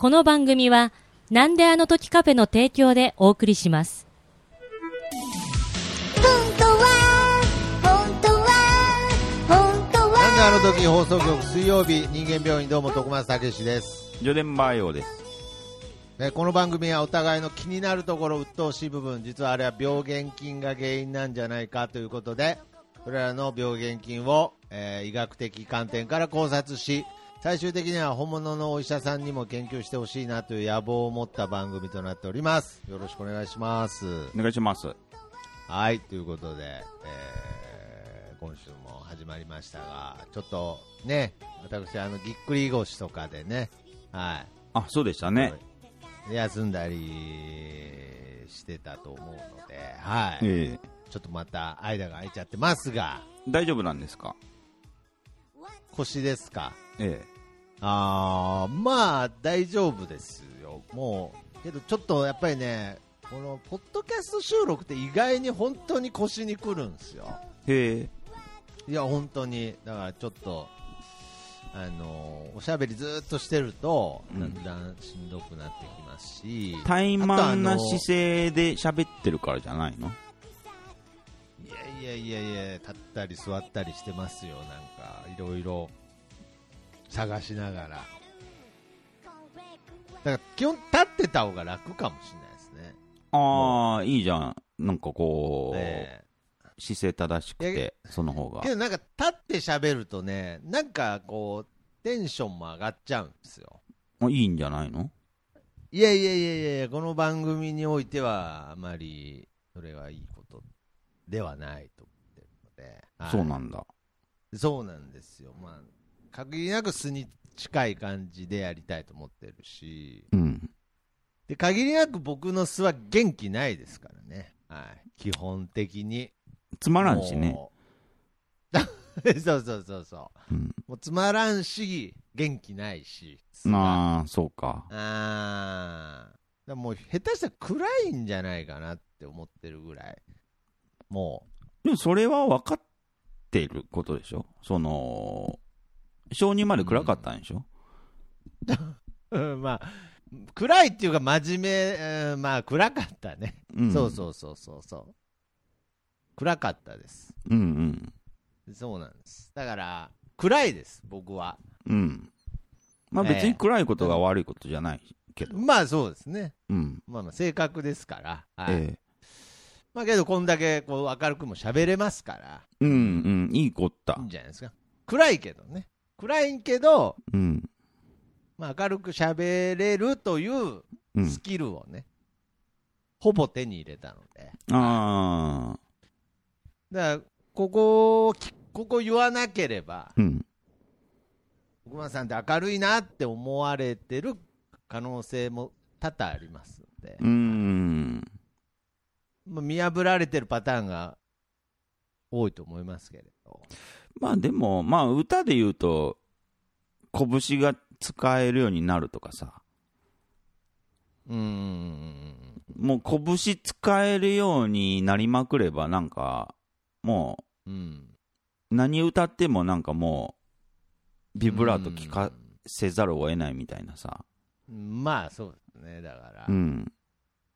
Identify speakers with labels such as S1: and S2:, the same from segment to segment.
S1: この番組は、なんであの時カフェの提供でお送りします。
S2: 本当は本当は本当は
S3: なんであの時放送局水曜日人間病院どうも徳松武史です、
S4: ジョデンバーヨーです。
S3: ねこの番組はお互いの気になるところ鬱陶しい部分実はあれは病原菌が原因なんじゃないかということでそれらの病原菌を、えー医学的観点から考察し最終的には本物のお医者さんにも研究してほしいなという野望を持った番組となっております。よろしくお願いします。
S4: お願いします。
S3: はい、ということで、えー今週も始まりましたが、ちょっとね、私、あのぎっくり腰とかでね、は
S4: あ、そうでした
S3: い、
S4: ね。
S3: 休んだりしてたと思うので、はい、
S4: ええ。
S3: ちょっとまた間が空いちゃってますが、
S4: 大丈夫なんですか？
S3: 腰ですか、
S4: え
S3: あーまあ大丈夫ですよ、もう、けどちょっとやっぱりね、このポッドキャスト収録って意外に本当に腰にくるんですよ。
S4: え。へえ。
S3: いや、本当に、だからちょっと、あのおしゃべりずっとしてると、
S4: うん。
S3: だんだんしんどくなってきますし、
S4: 怠慢な姿勢で喋ってるからじゃないの？
S3: いやいやいやいや、立ったり座ったりしてますよ、なんか、いろいろ探しながら。だから基本、立ってた方が楽かもしれないですね。
S4: ああ、いいじゃん。なんかこう、
S3: え
S4: 姿勢正しくて、その方が
S3: えけ。どなんか、立って喋るとね、なんかこう、テンションも上がっちゃうんですよ。
S4: あいいんじゃないの？
S3: いやいやいやいやこの番組においては、あまりそれがいいことではないと思ってるので、はい
S4: そうなんだ。
S3: そうなんですよ、まあ、限りなく素に近い感じでやりたいと思ってるし、
S4: うん。
S3: で限りなく僕の素は元気ないですからね、はい、基本的に。
S4: つまらんしね。
S3: そうそうそうそう。
S4: うん。
S3: もうつまらんし、元気ないし。素が
S4: まあ、そうか。
S3: あーだからもう下手したら暗いんじゃないかなって思ってるぐらい、も
S4: でもそれは分かってることでしょ？その、小児まで暗かったんでしょ、
S3: う、うんまあ、暗いっていうか、真面目、うんまあ、暗かったね、
S4: うん、
S3: そうそうそうそうそう、暗かったです、
S4: うんうん。
S3: そうなんです、だから、暗いです、僕は、
S4: うん。まあ
S3: ええ。
S4: 別に暗いことが悪いことじゃないけど。
S3: まあそうですね、
S4: うん。
S3: まあまあ、性格ですから、はい。
S4: ええ。
S3: まあけど、こんだけこう明るくも喋れますから、
S4: うんうん。いいこった。
S3: いい。んじゃないですか、暗いけどね、暗いけど、
S4: うん。
S3: まあ、明るく喋れるという
S4: うん。
S3: スキルをね、ほぼ手に入れたので、
S4: ああ。
S3: だから、ここここ言わなければ、
S4: うん。
S3: 奥間さんって明るいなって思われてる可能性も多々ありますので、
S4: うーん。
S3: まあ、見破られてるパターンが多いと思いますけれど、
S4: まあでも、まあ歌で言うと、拳が使えるようになるとかさ。
S3: うーん、
S4: もう拳使えるようになりまくれば、なんか、も
S3: うん、
S4: う、何歌ってもなんかもう、ビブラート聞かせざるを得ないみたいなさ。
S3: うん。まあそうですね、だから、
S4: うん。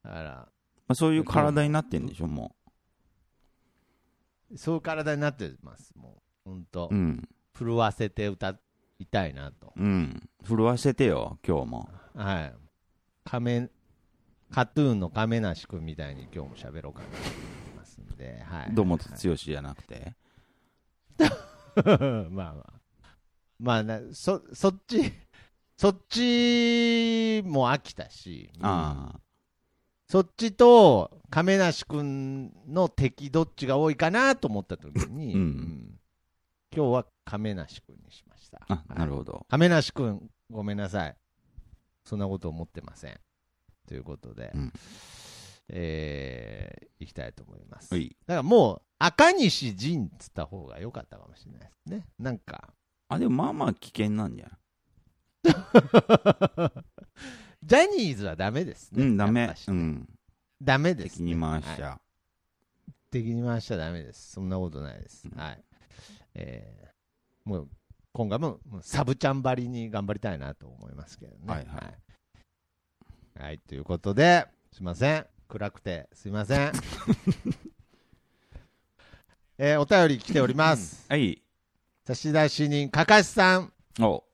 S3: だから、
S4: まあ、そういう体になってんでしょ、も
S3: そういう体になってます、もう、本当、
S4: う。うん。
S3: 震わせて歌いたいなと。
S4: うん。震わせてよ、今日も。
S3: はい。亀、カトゥーンの亀梨君みたいに今日も喋ろうかなと思いますんで、はい。
S4: 堂本剛じゃなくて？
S3: まあまあ。まあな、そ、そっち、そっちも飽きたし、
S4: ああ。
S3: そっちと亀梨君の敵どっちが多いかなと思った時に、
S4: うん
S3: 今日は亀梨君にしました。
S4: あ、
S3: はい
S4: なるほど。
S3: 亀梨君、ごめんなさい。そんなこと思ってません。ということで、
S4: うん
S3: えー、いきたいと思います。
S4: はい。
S3: だからもう、赤西仁っつった方が良かったかもしれないですね。なんか、
S4: あ、でもまあまあ危険なんじゃん。
S3: ジャニーズはダメですね。
S4: うん、ダメうん。
S3: ダメです、ね。
S4: 敵に回しち
S3: はい
S4: ゃ。
S3: 敵に回しちゃダメです。そんなことないです。
S4: うん
S3: はい。えー、もう、今回ももうサブちゃんばりに頑張りたいなと思いますけどね。
S4: はいはい
S3: はい、ということで、すいません。暗くてすいません。えーお便り来ております。
S4: はい。
S3: 差出人、かかしさん、
S4: お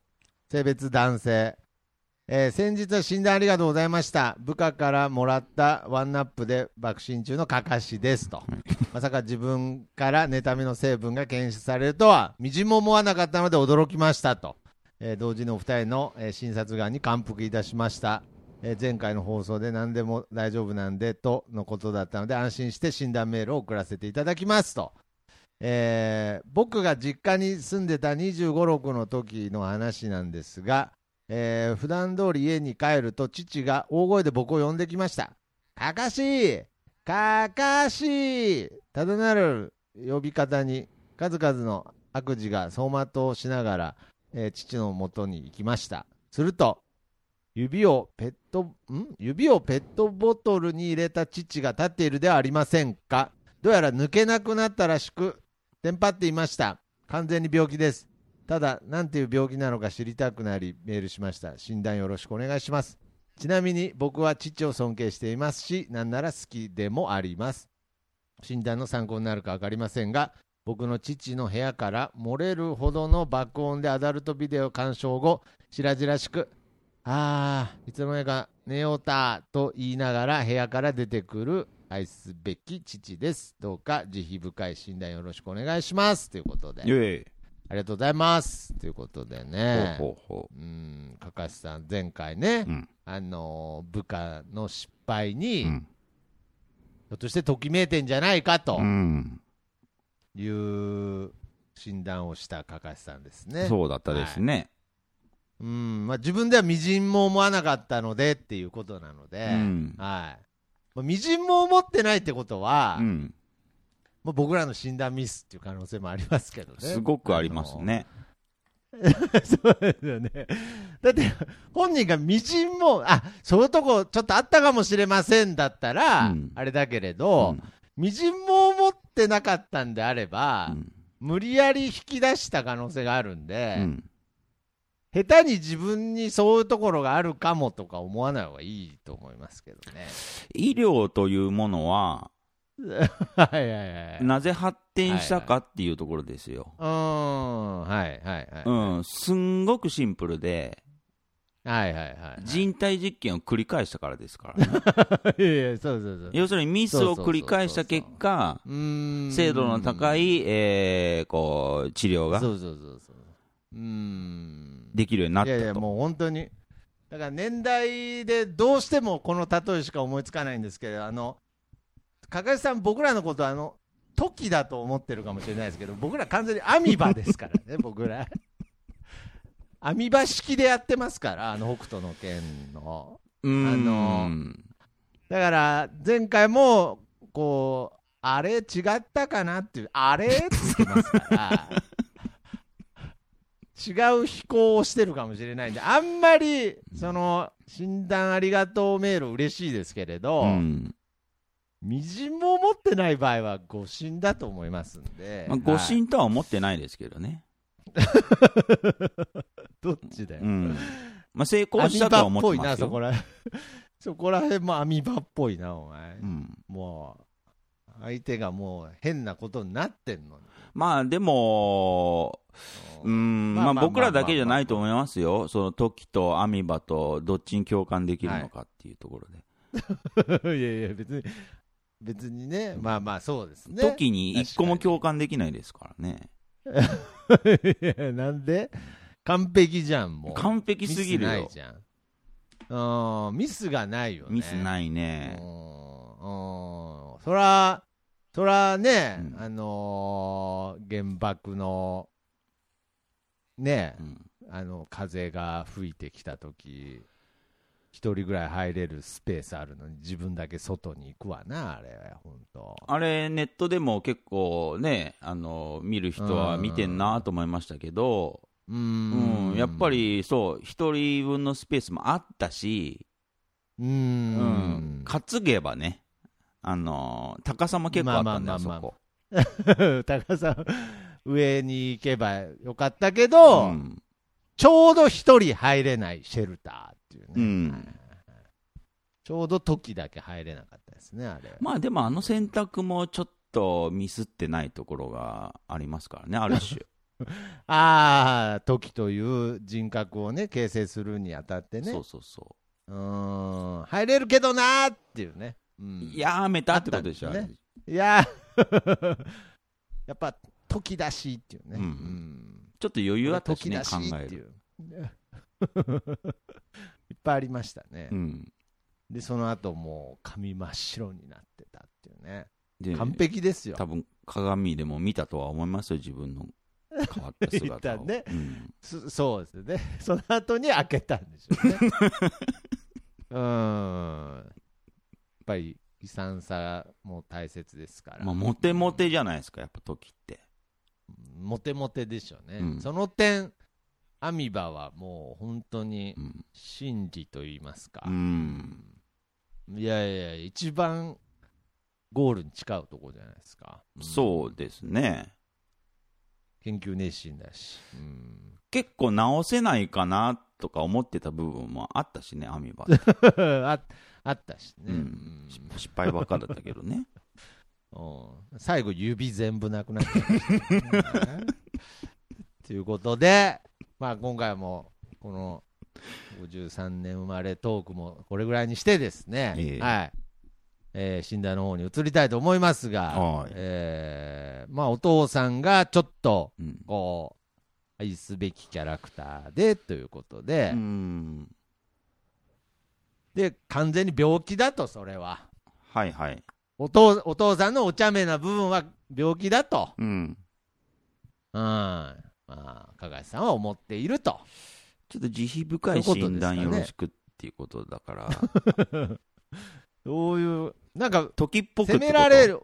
S3: 性別男性。えー先日は診断ありがとうございました。部下からもらったワンナップで爆心中のかかしですと。まさか自分から妬みの成分が検出されるとは、みじんも思わなかったので驚きましたと。えー同時にお二人の、えー診察眼に感服いたしました。えー前回の放送で何でも大丈夫なんでとのことだったので安心して診断メールを送らせていただきますと。えー僕が実家に住んでた25、6の時の話なんですが、えー普段通り家に帰ると父が大声で僕を呼んできました。かかしかかしただなる呼び方に数々の悪事が走馬灯しながら、えー父のもとに行きました。すると、指をペット、ん？指をペットボトルに入れた父が立っているではありませんか？どうやら抜けなくなったらしく、テンパっていました。完全に病気です。ただ、なんていう病気なのか知りたくなり、メールしました。診断よろしくお願いします。ちなみに僕は父を尊敬していますし、なんなら好きでもあります。診断の参考になるか分かりませんが、僕の父の部屋から漏れるほどの爆音でアダルトビデオ鑑賞後、白々しく、あー、いつの間にか寝ようたと言いながら部屋から出てくる愛すべき父です。どうか慈悲深い診断よろしくお願いします。ということで、ありがとうございます。ということで
S4: え。
S3: ね、
S4: ほうほうほ
S3: うん、かかしさん、前回ね、
S4: う。うん。
S3: あのー部下の失敗に、
S4: うん。
S3: ひょっとしてときめいてんじゃないかと
S4: うん。
S3: いう診断をしたかかしさんですね。
S4: そうだったですね。
S3: うんまあ、自分ではみじんも思わなかったのでっていうことなので、
S4: うん
S3: はいまあ、みじんも思ってないってことは、
S4: うん。
S3: まあ、僕らの診断ミスっていう可能性もありますけどね。
S4: すごくありますね。
S3: そうですよね。だって、本人がみじんも、あ、そういうとこちょっとあったかもしれませんだったら、
S4: うん
S3: あれだけれど、みじんも思ってなかったんであれば、
S4: うん
S3: 無理やり引き出した可能性があるんで、
S4: うん。
S3: 下手に自分にそういうところがあるかもとか思わない方がいいと思いますけどね。
S4: 医療というものは、
S3: はいはいはい。
S4: なぜ発展したかっていうところですよ。
S3: うーん、はいはいはい。
S4: うん。すんごくシンプルで、
S3: はいはいはい。
S4: 人体実験を繰り返したからですからね。
S3: いやいや、そうそうそう。
S4: 要するにミスを繰り返した結果。精度の高い、えー、こう、治療が
S3: そうそうそうそう。うーん。
S4: できるようになったと。
S3: いやいや、もう本当に。だから年代でどうしてもこの例えしか思いつかないんですけど、あの、かかしさん、僕らのことはあの、時だと思ってるかもしれないですけど、僕ら完全にアミバですからね、僕ら。アミバ式でやってますから、あの北斗の拳の。
S4: うーん
S3: あのだから、前回も、こう、あれ違ったかなっていう、あれって言ってますから、違う飛行をしてるかもしれないんで、あんまり、その、診断ありがとうメール嬉しいですけれど、
S4: うん。
S3: みじんも思ってない場合は誤診だと思いますんで。
S4: まあ、誤診とは思ってないですけどね。
S3: は いどっちだよ。
S4: うん。まあ、成功
S3: アミ
S4: したとは思
S3: バっ
S4: てますよ。
S3: そこら、そこら辺 もアミバっぽいな、お前。
S4: うん。
S3: もう、相手がもう変なことになってんのに。
S4: まあ、でも、うん、まあ僕らだけじゃないと思いますよ。その時とアミバとどっちに共感できるのかっていうところで。
S3: いやいや、別に、別にね、まあまあそうですね。
S4: 時に一個も共感できないですからね。
S3: なんで？完璧じゃん、もう。
S4: 完璧すぎるよ
S3: ミスない。じゃん。うん、ミスがないよね。
S4: ミスないね。
S3: うん、うん。そら、そらね、
S4: うん
S3: あのー原爆の、ね、
S4: うん
S3: あの、風が吹いてきたとき、一人ぐらい入れるスペースあるのに自分だけ外に行くわな、あれ、本当。
S4: あれ、ネットでも結構ね、あの、見る人は見てんなと思いましたけど、
S3: う
S4: うんん、やっぱ、りそう、一人分のスペースもあったし、
S3: う
S4: うん
S3: ん、
S4: 担げばね、あの、高さも結構あったんだよ、そ
S3: まあまあまあ
S4: こ。
S3: 高さん、上に行けばよかったけど、
S4: うん
S3: ちょうど一人入れないシェルターっていうね。
S4: うん
S3: ちょうど時だけ入れなかったですね、あれ。
S4: まあでもあの選択もちょっとミスってないところがありますからね、ある種。
S3: ああ、時という人格をね、形成するにあたってね。
S4: そうそうそう
S3: ーん、入れるけどなーっていうね。うん
S4: う。やめたってことでしょ、ね、
S3: いやー やっぱ時だしっていうね。
S4: うん
S3: ん
S4: ちょっと余裕あったしね、考
S3: し
S4: える。
S3: っていう。いっぱいありましたね。
S4: うん。
S3: で、その後もう髪真っ白になってたっていうね。
S4: で、
S3: 完璧ですよ。
S4: 多分鏡でも見たとは思いますよ、自分の変わった姿を。
S3: 見たね
S4: うん
S3: そそうですね。その後に開けたんでしょうね。うーん。やっぱり悲惨さも大切ですから。
S4: まあ、モテモテじゃないですか、やっぱ時って。
S3: モテモテでしょうね。
S4: うん
S3: その点、アミバはもう本当に
S4: うん。
S3: 真理と言いますか。
S4: うん
S3: いやいや、一番ゴールに近いところじゃないですか。うん
S4: そうですね。
S3: 研究熱心だし。うん
S4: 結構直せないかなとか思ってた部分もあったしね、アミバ。
S3: ああったしね。
S4: 失敗ばっかだったけどね。
S3: うん最後指全部なくなっちゃいましたねということで、まあ、今回もこの53年生まれトークもこれぐらいにしてですね、
S4: ええ
S3: はいえー、寝台の方に移りたいと思いますが、
S4: はい
S3: えーまあ、お父さんがちょっと
S4: うん。
S3: こう愛すべきキャラクターでということで,、
S4: うん。
S3: で完全に病気だと、それは。
S4: はいはい。
S3: お父お父さんのお茶目な部分は病気だと。
S4: うん。
S3: うん。まあ、加賀さんは思っていると。
S4: ちょっと慈悲深い診断よろしくっていうことだから、
S3: どういう、なんか、
S4: 時っぽく
S3: 責められる。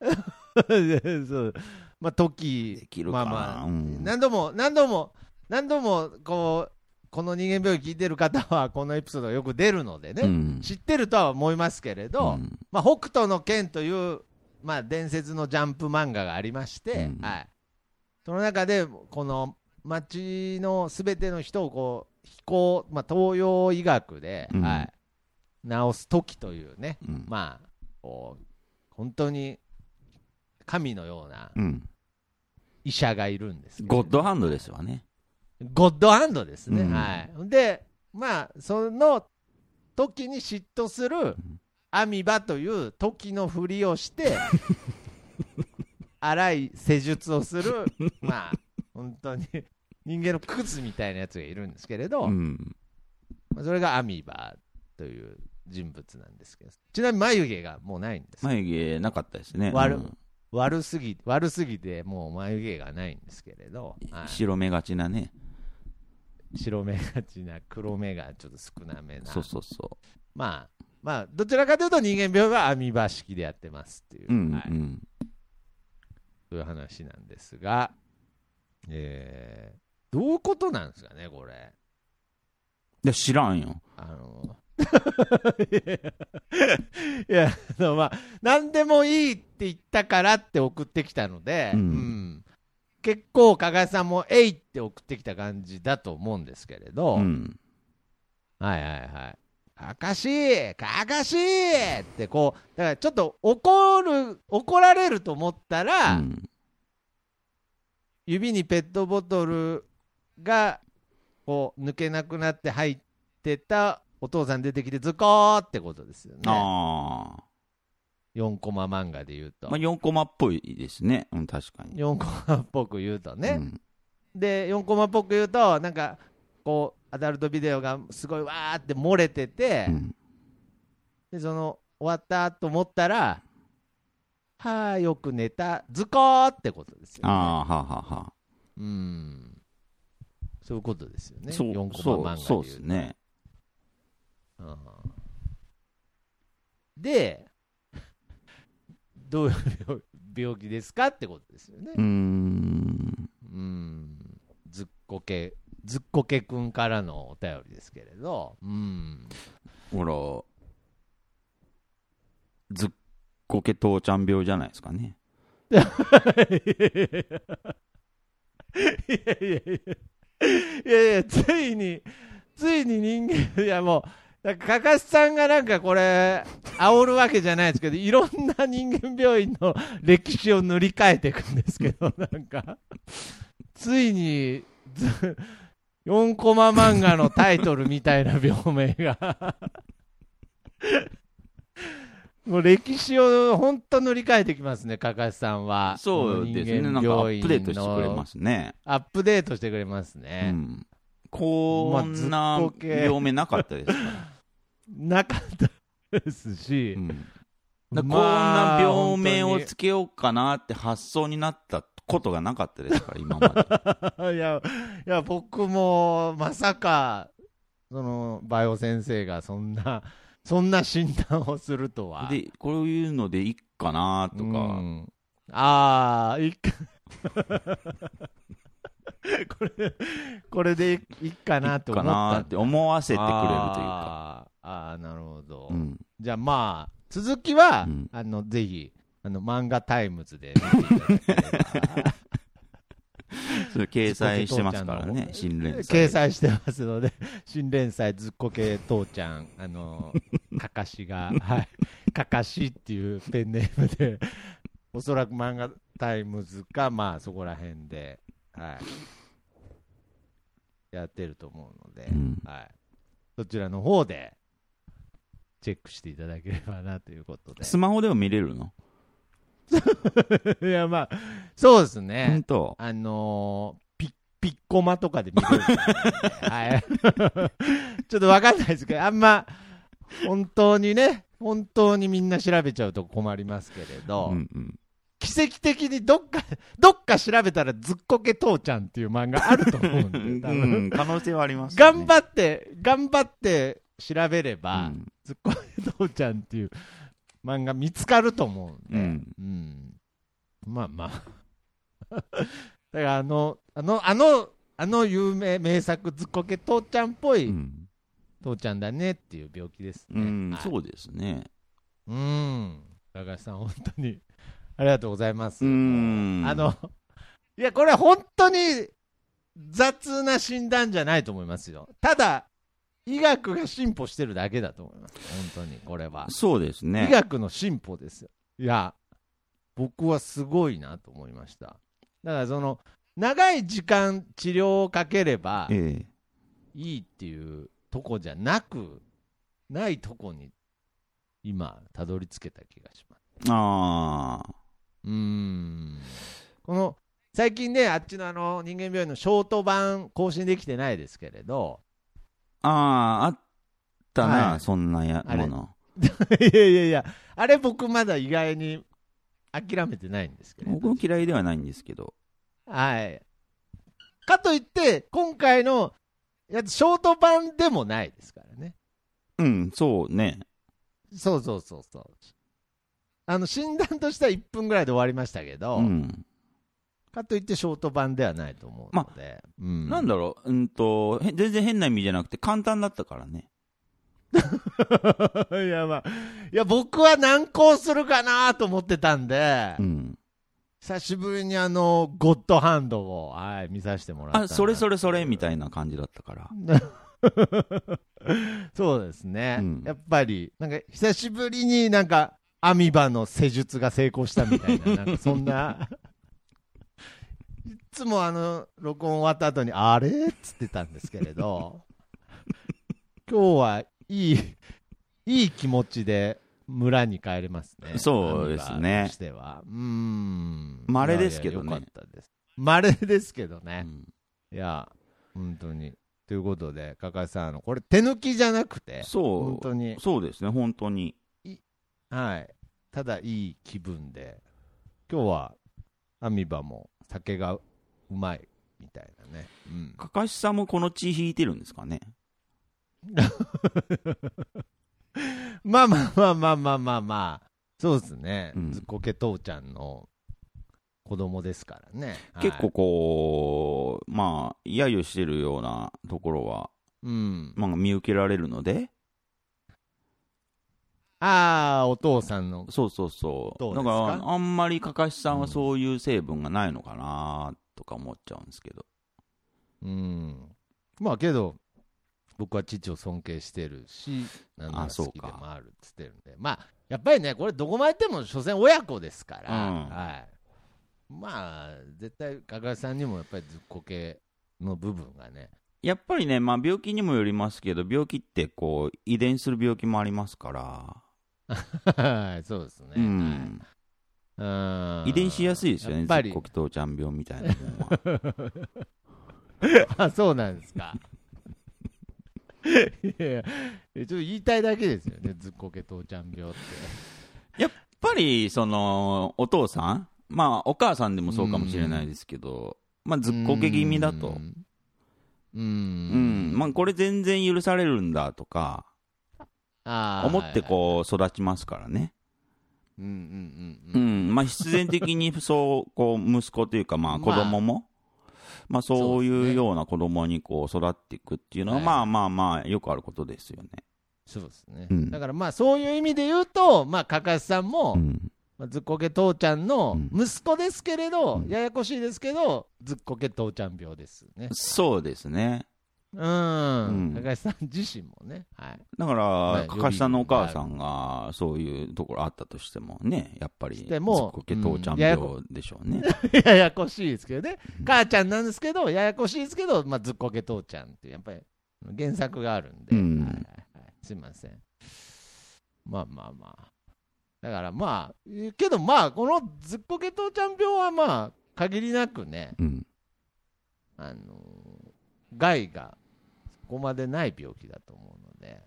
S3: そう。まあ、時。まあまあ、
S4: うん
S3: 何度も、何度も、何度も、こう、この人間病気聞いてる方は、このエピソードがよく出るのでね、
S4: うん。
S3: 知ってるとは思いますけれど、
S4: うん。
S3: まあ、北斗の拳という、まあ、伝説のジャンプ漫画がありまして、
S4: うん。
S3: はい、その中で、この町のすべての人をこう飛行、まあ、東洋医学で、
S4: うん。
S3: はい、治す時というね、
S4: うん。
S3: まあ、こう本当に神のような
S4: うん。
S3: 医者がいるんですけど。
S4: ゴッドハンドですわね。
S3: ゴッドハンドですね。
S4: うん
S3: はい。で、まあ、その時に嫉妬するアミバという時のふりをして、荒い施術をする、まあ、本当に人間のクズみたいなやつがいるんですけれど、
S4: うん。
S3: まあそれがアミバという人物なんですけど、ちなみに眉毛がもうないんです。
S4: 眉毛なかったですね。
S3: 悪
S4: うん
S3: 悪すぎ、悪すぎてもう眉毛がないんですけれど、はい
S4: 白目がちなね。
S3: 白目がちな黒目がちょっと少なめな
S4: そうそうそ
S3: まあまあどちらかというと人間病はアミバ式でやってますっていう、
S4: う。うん
S3: はい
S4: うん。
S3: そういう話なんですが、えー、どういうことなんですかねこれ
S4: いや、知らんよ。
S3: あの いやあのまあ何でもいいって言ったからって送ってきたので、
S4: うん
S3: 結構加賀さんも「えい!」って送ってきた感じだと思うんですけれど、
S4: うん。
S3: はいはいはい。かかしいかかしいってこう、だからちょっと怒る、怒られると思ったら、
S4: うん
S3: 指にペットボトルがこう抜けなくなって入ってたお父さん出てきてズコーってことですよね。
S4: ああ。
S3: 4コマ漫画で言うと。
S4: まあ、4コマっぽいですね。うん、確かに。
S3: 4コマっぽく言うとね。
S4: うん
S3: で、4コマっぽく言うと、なんかこう、アダルトビデオがすごいわーって漏れてて、
S4: うん
S3: でその終わったと思ったら、はあ、よく寝た、ズコーってことですよ、ね。
S4: ああ、はあ、はあ、は
S3: うん。そういうことですよ
S4: あ。
S3: ね。
S4: そう、
S3: 4コマ漫画で
S4: そうですね。
S3: うんで、どういう病病気ですかってことですよね
S4: うー。ん。
S3: うん。ずっこけ、ずっこけくんからのお便りですけれど、うん。
S4: ほら、ずっこけ父ちゃん病じゃないですかね。
S3: いやいやいやいやいやいやついについに人間いやもだからかかしさんがなんかこれ、煽るわけじゃないですけど、いろんな人間病院の歴史を塗り替えていくんですけど、なんか、ついに、ず4コマ漫画のタイトルみたいな病名が、もう歴史を本当塗り替えてきますね、かかしさんは。
S4: そうですね。なんかアップデートしてくれますね。
S3: アップデートしてくれます
S4: う
S3: ね。
S4: ん。こんな病名なかったですから。
S3: なかったですし
S4: う、んこん
S3: まあ
S4: な病名をつけようかなって発想になったことがなかったですから、今まで。
S3: いや、いや、僕も、まさか、その、バイオ先生がそんな、そんな診断をするとは。
S4: で、こういうのでいいかなとい
S3: う
S4: か、
S3: んああ、いいか。これ、これでいいかなとよ
S4: か
S3: った
S4: なって思わせてくれるというか。
S3: あーあー、なるほど。
S4: うん。
S3: じゃあまあ、続きは、
S4: うん
S3: あの、ぜひ、あの、漫画タイムズで見ていただければ
S4: それ掲載してますからね、新連載。
S3: 掲載してますので、新連載ずっこけ父ちゃん、あの、かかしが、はい、かかしっていうペンネームで、おそらく漫画タイムズか、まあそこら辺で、はい、やってると思うので、
S4: うん
S3: はい、そちらの方で、チェックしていただければなということで。
S4: スマホでも見れるの？
S3: いや、まあ、そうですね。
S4: 本当？
S3: あのーピッ、ピッコマとかで見れると思うんではい。ちょっとわかんないですけど、あんま、本当にね、本当にみんな調べちゃうと困りますけれど、
S4: うんうん。
S3: 奇跡的にどっか、どっか調べたらずっこけ父ちゃんっていう漫画あると思うんで、多
S4: う
S3: 分
S4: ん、可能性はあります、ね。
S3: 頑張って、頑張って調べれば、
S4: うん
S3: ずっこけ父ちゃんっていう漫画見つかると思うんで、
S4: うん
S3: うんまあまあ。だからあの、あの、あの、あの有名名作、ずっこけ父ちゃんっぽい
S4: うん。
S3: 父ちゃんだねっていう病気ですね。
S4: そうですね。
S3: うん。高橋さん、本当にありがとうございます。
S4: うん
S3: あの、いや、これ本当に雑な診断じゃないと思いますよ。ただ、医学が進歩してるだけだと思います。本当に、これは。
S4: そうですね
S3: 医。学の進歩ですよ。いや、僕はすごいなと思いました。だから、その、長い時間治療をかければ
S4: ええ。
S3: いいっていうとこじゃなく、ないとこに今、たどり着けた気がします。
S4: ああ。
S3: うーん。この、最近ね、あっちのあの、人間病院のショート版更新できてないですけれど、
S4: ああ、あったな、
S3: はい
S4: そんなやもの。
S3: いやいやいや、あれ僕まだ意外に諦めてないんですけれど
S4: 僕。も嫌いではないんですけど。
S3: はい。かといって、今回のやつ、ショート版でもないですからね。
S4: うん、そうね。
S3: そうそうそうそう。あの、診断としては1分ぐらいで終わりましたけど、
S4: うん。
S3: かといってショート版ではないと思うので。うん
S4: なんだろう、うんと、へ全然変な意味じゃなくて簡単だったからね。
S3: いや、まあ、いや、僕は難航するかなと思ってたんで、
S4: うん。
S3: 久しぶりにあの、ゴッドハンドを、はい、見させてもらった
S4: それそれそれみたいな感じだったから。
S3: そうですね、
S4: うん
S3: やっぱり、なんか久しぶりになんか、アミバの施術が成功したみたいな、なんか そんな、いつもあの、録音終わった後に、あれ？っつってたんですけれど、今日はいい、いい気持ちで村に帰れますね。
S4: そうですね
S3: しては。うーん。
S4: 稀ですけどね
S3: いやいやよかったです。稀ですけどね。
S4: うん
S3: いや、本当に。ということで、かかしさん、これ手抜きじゃなくて、
S4: そう。
S3: 本当に、
S4: そうですね、本当に。
S3: はい。ただいい気分で、今日は、アミバも酒がうまいみたいなね。うん。
S4: かかしさんもこの血引いてるんですかね。
S3: まあまあまあまあまあまあまあ、そうですね。
S4: うん
S3: ずっこけ父ちゃんの子供ですからね。はい
S4: 結構こう、まあ、揶揄してるようなところは、
S3: うん。
S4: まあ、見受けられるので、
S3: ああ、お父さんの。
S4: そうそうそう。
S3: どうですか？
S4: だから、あんまりかかしさんはそういう成分がないのかなとか思っちゃうんですけど。
S3: うん。まあけど、僕は父を尊敬してるし、なんなら
S4: あそうか
S3: 好きでもあるっつってるんで、まあ、やっぱりね、これ、どこまで行っても、所詮親子ですから、
S4: うん
S3: はい、まあ、絶対、加賀さんにもやっぱりずっこけの部分がね、
S4: やっぱりね、まあ、病気にもよりますけど、病気ってこう遺伝する病気もありますから、
S3: はいそうですね。
S4: うん
S3: はいうん
S4: 遺伝しやすいですよね、
S3: やっぱり
S4: ずっこき父ちゃん病みたいなもんは。
S3: あ、そうなんですか。いやいや、ちょっと言いたいだけですよね、ずっこけ父ちゃん病って。
S4: やっぱり、その、お父さん？まあ、お母さんでもそうかもしれないですけど、まあ、ずっこけ気味だと。
S3: うん。う
S4: うんん。まあ、これ全然許されるんだとか、思ってこう、育ちますからね。
S3: う。うんうんう。
S4: うんん。まあ、必然的に、そう、こう、息子というか、まあ、子供も、まあ、そういうような子供にこう、育っていくっていうのは、
S3: はい
S4: まあまあまあ、よくあることですよね。
S3: そうですね。
S4: うん
S3: だからまあ、そういう意味で言うと、まあ、かかしさんも、
S4: うん。
S3: まあずっこけ父ちゃんの
S4: うん
S3: 息子ですけれど、
S4: うん
S3: ややこしいですけど、ずっこけ父ちゃん病ですね。
S4: そうですね。
S3: うん。
S4: うん
S3: かかしさん自身もね。はい。
S4: だから、
S3: ね
S4: かかしさんのお母さんが、そういうところあったとしてもね、やっぱり、
S3: しても
S4: 父ちゃん病でしょうね。
S3: ややこしいですけどね、母ちゃんなんですけど、ややこしいですけど、まあ、ずっこけ父ちゃんってやっぱり原作があるんで、
S4: うん
S3: はいはいはい、すいません。まあまあまあ。だからまあ、えけどまあ、このずっこけ父ちゃん病はまあ、限りなくね、
S4: うん。
S3: あの害がそこまでない病気だと思うので、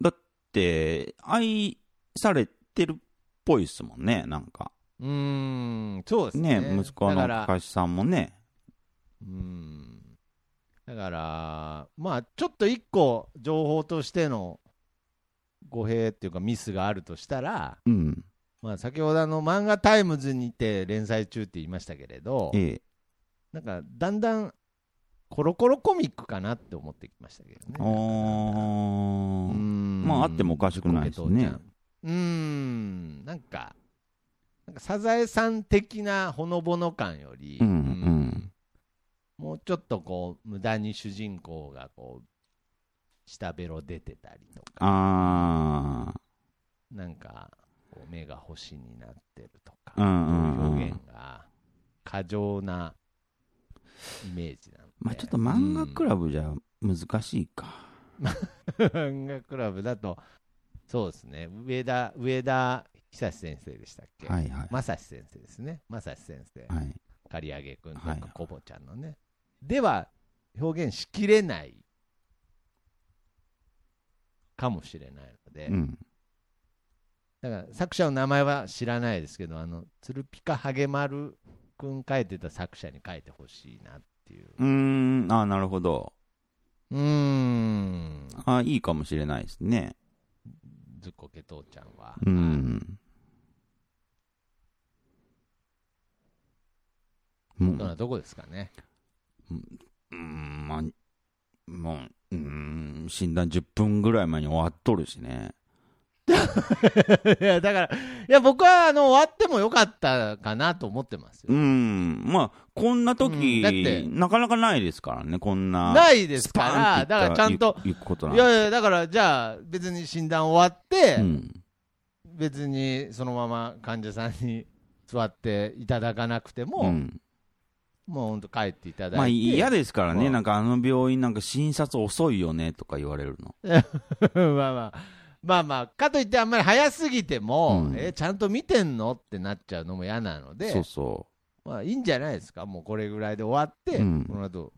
S4: だって、愛されてるっぽいっすもんね、なんか。
S3: うーん、そうですね。
S4: ね、息子の
S3: だから
S4: かかしさんもね。
S3: うんだから、まあ、ちょっと一個、情報としての語弊っていうか、ミスがあるとしたら、
S4: うん。
S3: まあ、先ほどあの漫画タイムズにて連載中って言いましたけれど、
S4: ええ。
S3: なんかだんだんコロコロコミックかなって思ってきましたけどね。
S4: まああってもおかしくないですね
S3: うーん、なんか、なんかサザエさん的なほのぼの感より、
S4: うんうん。
S3: もうちょっとこう、無駄に主人公がこう、下ベロ出てたりとか、
S4: あ
S3: なんか、目が星になってるとか、
S4: うんうんうん。
S3: 表現が過剰なイメージな。
S4: まあちょっと漫画ク
S3: ラ
S4: ラブじゃ難しいか。
S3: ブ。漫画クラブだと、そうですね、上田、上田久志先生でしたっけ？
S4: はいはい。
S3: 正志先生ですね。正志先生。
S4: はい。
S3: 刈り上げくんと
S4: はい
S3: かコボちゃんのね。では、表現しきれないかもしれないので、
S4: うん。
S3: だから作者の名前は知らないですけど、あの、鶴ピカハゲマルくん書いてた作者に書いてほしいなっていう。
S4: うーん、ああ、なるほど。
S3: うーん。
S4: ああ、いいかもしれないですね。
S3: ずっこけ父ちゃんは。
S4: うん。もう、
S3: どんなとこですかね？
S4: うん、まあ、もう、うん、診断10分ぐらい前に終わっとるしね。
S3: いや、だから、いや、僕は、あの、終わってもよかったかなと思ってますよ。
S4: うん、まあ、こんな時、
S3: うんだって
S4: なかなかないですからね、こんな。
S3: ないですか
S4: スパーン
S3: ら、
S4: って言った
S3: だからちゃんと、
S4: 行くことなんて
S3: いやいや、だから、じゃあ、別に診断終わって、
S4: うん。
S3: 別にそのまま患者さんに座っていただかなくても、
S4: うん
S3: もう本当帰っていただいて。
S4: まあ嫌ですからね、
S3: まあ
S4: なんかあの病院なんか診察遅いよねとか言われるの。
S3: まあまあ。まあまあ、かといってあんまり早すぎても、
S4: うん
S3: えちゃんと見てんのってなっちゃうのも嫌なので、
S4: そうそ
S3: まあいいんじゃないですか、もうこれぐらいで終わって、
S4: うん
S3: この後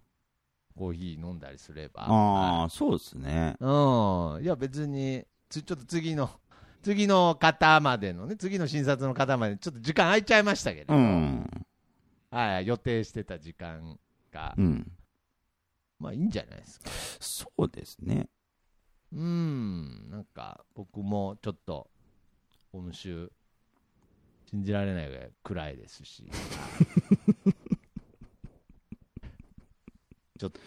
S3: コーヒー飲んだりすれ
S4: う。
S3: ば。
S4: ああ、そうですね。
S3: うん、いや別につちょっと次の次の方までのね次の診察の方までちょっと時間空いちゃいましたけど、
S4: うん。
S3: はい、予定してた時間が、
S4: うん。
S3: まあいいんじゃないですか？
S4: そうですね。
S3: うん。なんか僕もちょっと今週信じられないぐらい暗いですし。ちょっと。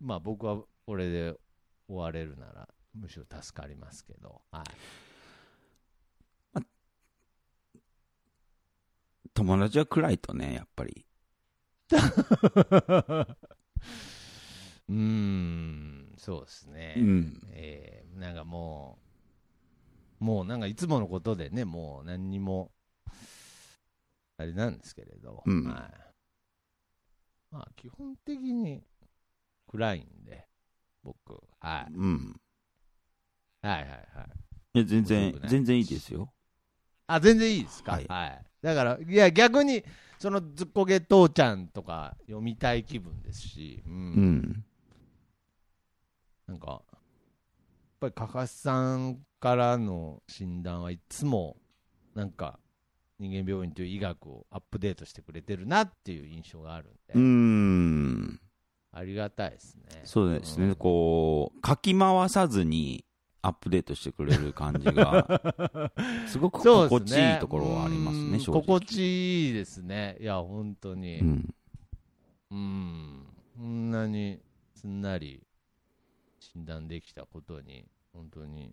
S3: まあ僕はこれで終われるならむしろ助かりますけど、はい、
S4: 友達は暗いとね、やっぱり。
S3: うーん、そうですね。
S4: うん。
S3: えーなんかもう、もうなんかいつものことでね、もう何にも、あれなんですけれど、
S4: うん
S3: はい。まあ、基本的に暗いんで、僕、はい。
S4: うん。
S3: はいはいはい。
S4: いや、全然全然いいですよ。
S3: あ、全然いいですか？
S4: は
S3: はいい。だから、いや、逆に、そのずっこけ父ちゃんとか読みたい気分ですし、うん。
S4: うん。
S3: なんか、やっぱりかかしさんからの診断はいつも、なんか、人間病院という医学をアップデートしてくれてるなっていう印象があるんで、
S4: うーん。
S3: ありがたいですね。
S4: そうですね、
S3: ん
S4: こう、かき回さずにアップデートしてくれる感じが、すごく心地いいところはありますね、
S3: うん
S4: 正直。
S3: 心地いいですね。いや、本当に。
S4: う。ん。
S3: うん。こんなにすんなり診断できたことに、本当に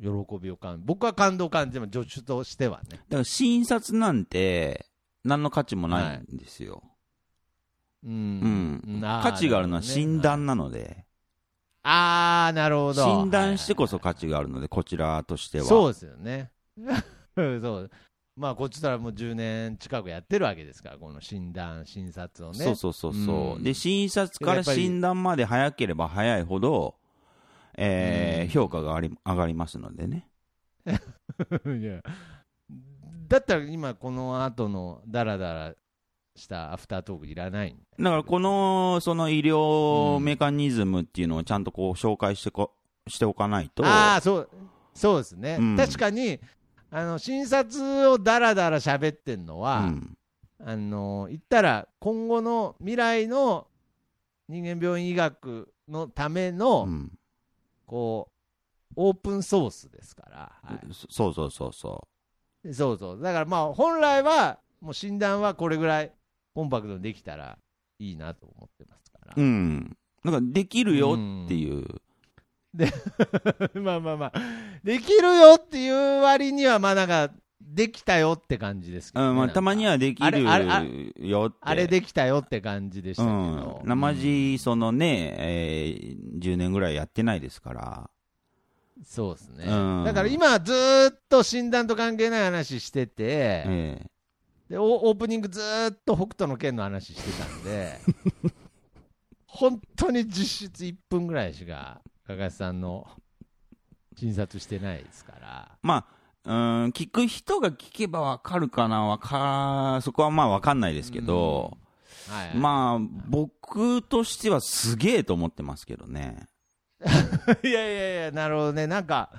S3: 喜びを感じ、僕は感動を感じてます、助手としてはね。
S4: だから診察なんて、何の価値もないんですよ。
S3: う
S4: うん。
S3: ん。
S4: 価値があるのは診断なので、
S3: あー、なるほど。
S4: 診断してこそ価値があるので、こちらとしては。
S3: そうですよね。そう。まあ、こっちとらもう10年近くやってるわけですから、この診断、診察をね。
S4: そうそうそうそう、
S3: うん
S4: で、診察から診断まで早ければ早いほど、えー
S3: うん
S4: 評価があり上がりますのでね。
S3: いやだったら今、この後のダラダラしたアフタートークいらないんだ
S4: からこの、その医療メカニズムっていうのをちゃんとこう紹介してこ、しておかないと。
S3: ああ、そう、そうですね。
S4: うん
S3: 確かに、あの、診察をダラダラ喋ってんのは、
S4: うん。
S3: あの、言ったら、今後の未来の人間病院医学のための、
S4: うん
S3: こう、オープンソースですから。はい
S4: そそうそうそうそ
S3: そうそう。だからまあ、本来は、もう診断はこれぐらいコンパクトにできたらいいなと思ってますから
S4: う。う。ん。だからできるよっていう。
S3: まあまあまあ、できるよっていう割には、まあなんか、できたよって感じですけど、ね
S4: うんまあ、たまにはできる
S3: あれあ
S4: よ。
S3: あれできたよって感じでした
S4: う
S3: けど。
S4: ん。生地、そのね、えー、10年ぐらいやってないですから。
S3: そうですね。
S4: うん
S3: だから今ずーっと診断と関係ない話してて、
S4: え
S3: でオオープニングずーっと北斗の拳の話してたんで、本当に実質1分ぐらいしか、かかしさんの診察してないですから。
S4: まあ、うん、聞く人が聞けばわかるかな、わか、そこはまあわかんないですけど、
S3: はい、
S4: まあ、僕としてはすげえと思ってますけどね。
S3: いやいやいや、なるほどね。なんか、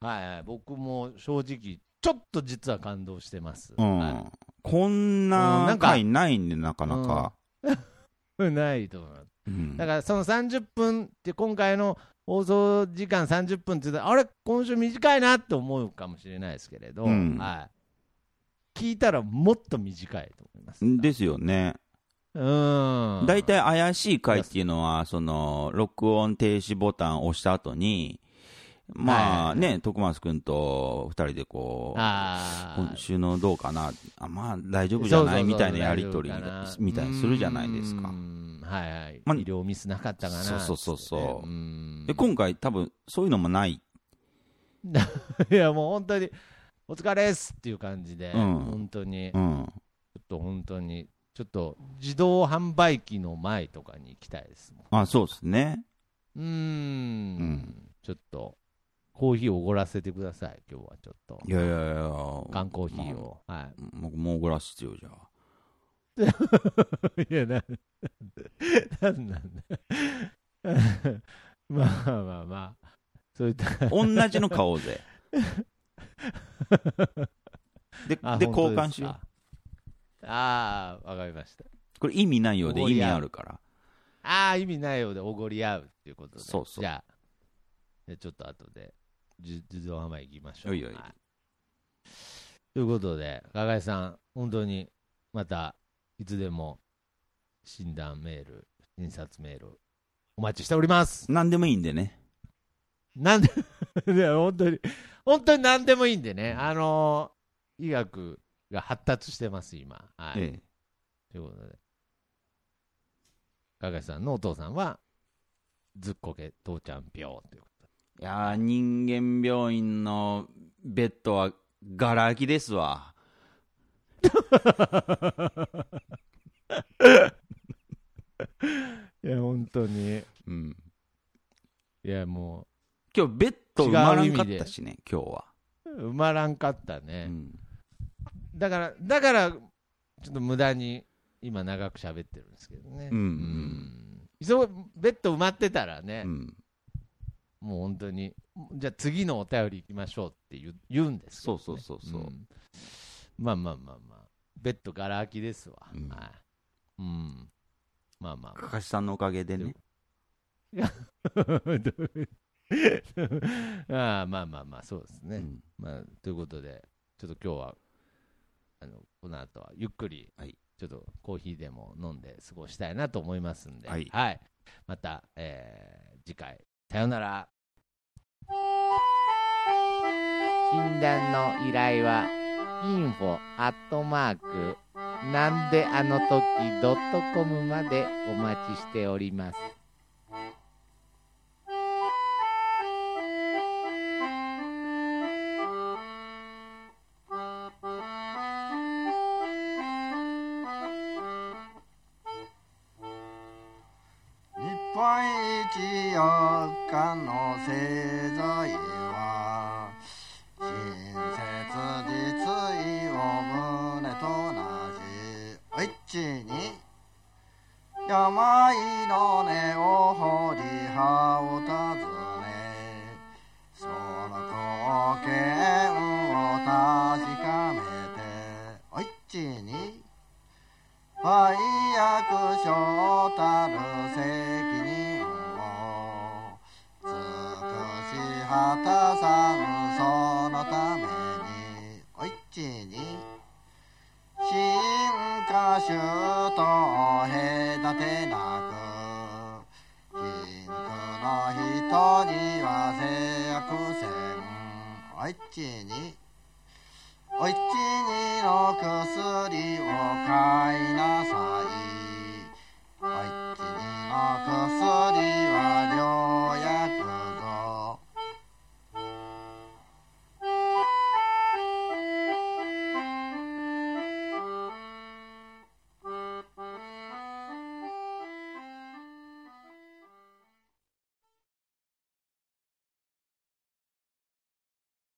S3: はいはい、僕も正直、ちょっと実は感動してます。
S4: うん。
S3: は
S4: こん
S3: うん
S4: な回ないんで、なかなか。
S3: い ないと思います。
S4: うん。
S3: だからその30分って今回の放送時間30分って言ったらあれ今週短いなって思うかもしれないですけれど、
S4: うん。
S3: はい、聞いたらもっと短いと思います。
S4: ですよね。
S3: うん。
S4: 大体怪しい回っていうのは、その、録音停止ボタンを押した後に、まあね、徳松くんと二人でこう、
S3: あ
S4: 今週のどうかな、あまあ大丈夫じゃない？みたいなやりとりみたいにするじゃないですか。
S3: う。んはいはい。
S4: ま
S3: 医療ミスなかったかな
S4: そうそうそうそう
S3: ねん
S4: で、今回多分そういうのもない。
S3: いやもう本当にお疲れっすっていう感じで、
S4: うん
S3: 本当に、ちょ
S4: うん。
S3: っと本当に、ちょっと自動販売機の前とかに行きたいですもん。
S4: あ、そうですね。
S3: うーん
S4: ん
S3: ちょっと、コーヒーをおごらせてください、今日はちょっと。
S4: いやいやいや。
S3: 缶コーヒーを。は
S4: 僕もうグラス必要じゃ
S3: い。いや、なん、なんなんだ。まあまあまあ、そういった。
S4: 同じの買おうぜ。で、で、交換しよう。
S3: ああ、わかりました。
S4: これ意味ないようで意味あるから。
S3: ああ、意味ないようでおごり合うっていうことで。
S4: そうそう
S3: じゃあ、ゃあちょっと後で、じ自動販売行きましょう。
S4: おいおい
S3: ということで、加賀井さん、本当にまたいつでも診断メール、診察メール、お待ちしております。
S4: 何でもいいんでね。
S3: なんで、いや、本当に、本当に何でもいいんでね、あのー医学が発達してます、今。はい。
S4: ええ
S3: ということで。
S5: かかしさんのお父さんは、ずっこけ父ちゃん病というこ
S4: いやー人間病院のベッドはガラ空きですわ。
S5: と。いや、本当に。
S4: うん。
S5: いや、も
S4: 今日ベッド埋まらんかったしね、今日は。
S5: う、埋まらんかった
S4: う
S5: ね。
S4: ん。
S5: だから、だから、ちょっと無駄に、今長く喋ってるんですけどね。
S4: うん
S5: うんそうベッド埋まってたらね、
S4: うん。
S5: もう本当に、じゃあ次のお便り行きましょうって言う言うんですけどね、
S4: そうそうそうそうん
S5: まあまあまあまあ、ベッドがら空きですわ。
S4: うん
S5: はい。うん。まあまあま
S4: かかしさんのおかげでね。
S5: あ。ああまあまあまあ、そうですね。
S4: うん
S5: まあ、ということで、ちょっと今日は、あの、この後はゆっくり、
S4: はい
S5: ちょっとコーヒーでも飲んで過ごしたいなと思いますんで、
S4: はい
S5: また、えー次回、さようなら。診断の依頼は、info アットマーク、なんであの時ドットコムまでお待ちしております。